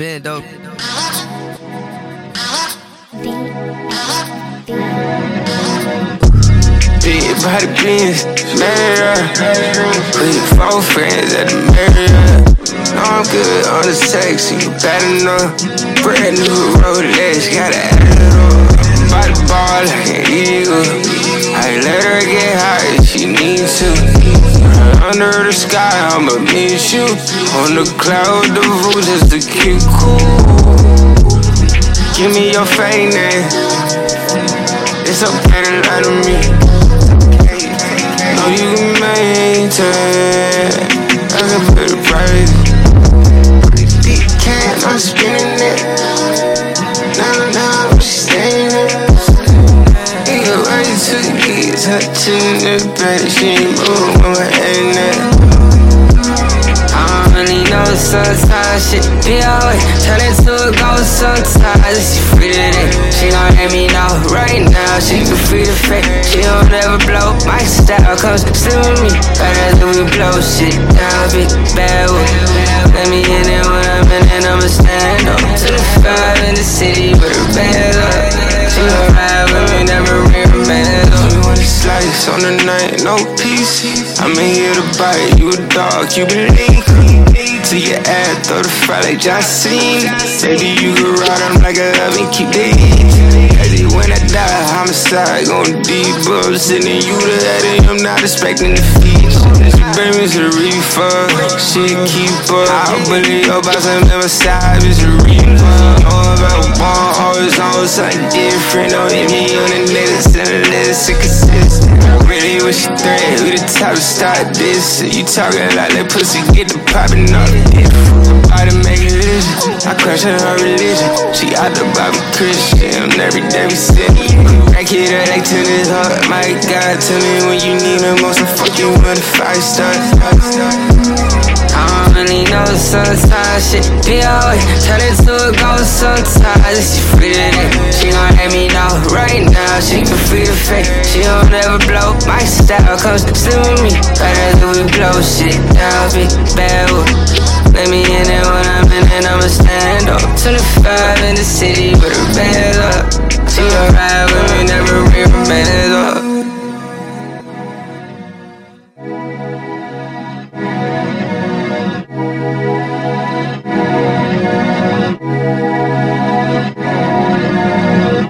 Bend up. Big body beans, married With four friends at the Marriott. Know I'm good on the sex, you better know. Brand new Rolex, gotta add it up. Body ball like an eagle. Under the sky, I'ma meet you. On the cloud, the roof just to keep cool. Give me your fake name. Eh? It's okay to lie to me. Know you can maintain. I can put it right. Big can, I'm spinning keys, touching the bed. She moving with my head now. I don't really know sometimes shit be always turn into a ghost sometimes she free today she gon' let me know right now she can free the fake she don't ever blow my style comes still with me better than we blow shit down big bad wood let me in it when I'm in it I'ma stand up to the five in the city with her bag a on the night, no peace. I'm in here to bite you a dog, you believe. To your ass, throw the fry like Cena. Baby, you can ride, I'm like a love and keep the heat. Crazy when I die, homicide, gon' deep up. Sending you to heaven, I'm not expecting defeat. This baby's a refund, shit keep up. I believe your boss, I'm never side, it's a refund. Know about one, always on something different. Don't hit me on the net, send a letter, sick. I really wish you threat, we the type to start this. You talking like that pussy, get the poppin' up. If I to make listen. I question her religion. She out the Bible Christian. Every day we sit. Rack it up like tennis heart. My God, tell me when you need the most. I fuck you when the five stars. I don't really know sometimes shit be always turn into a ghost sometimes she free today know right now she can free the fake. She don't ever blow. My style comes still with me. Better than we blow shit down big bad let me in it when I'm in it I'ma stand up. 25 in the city with her bag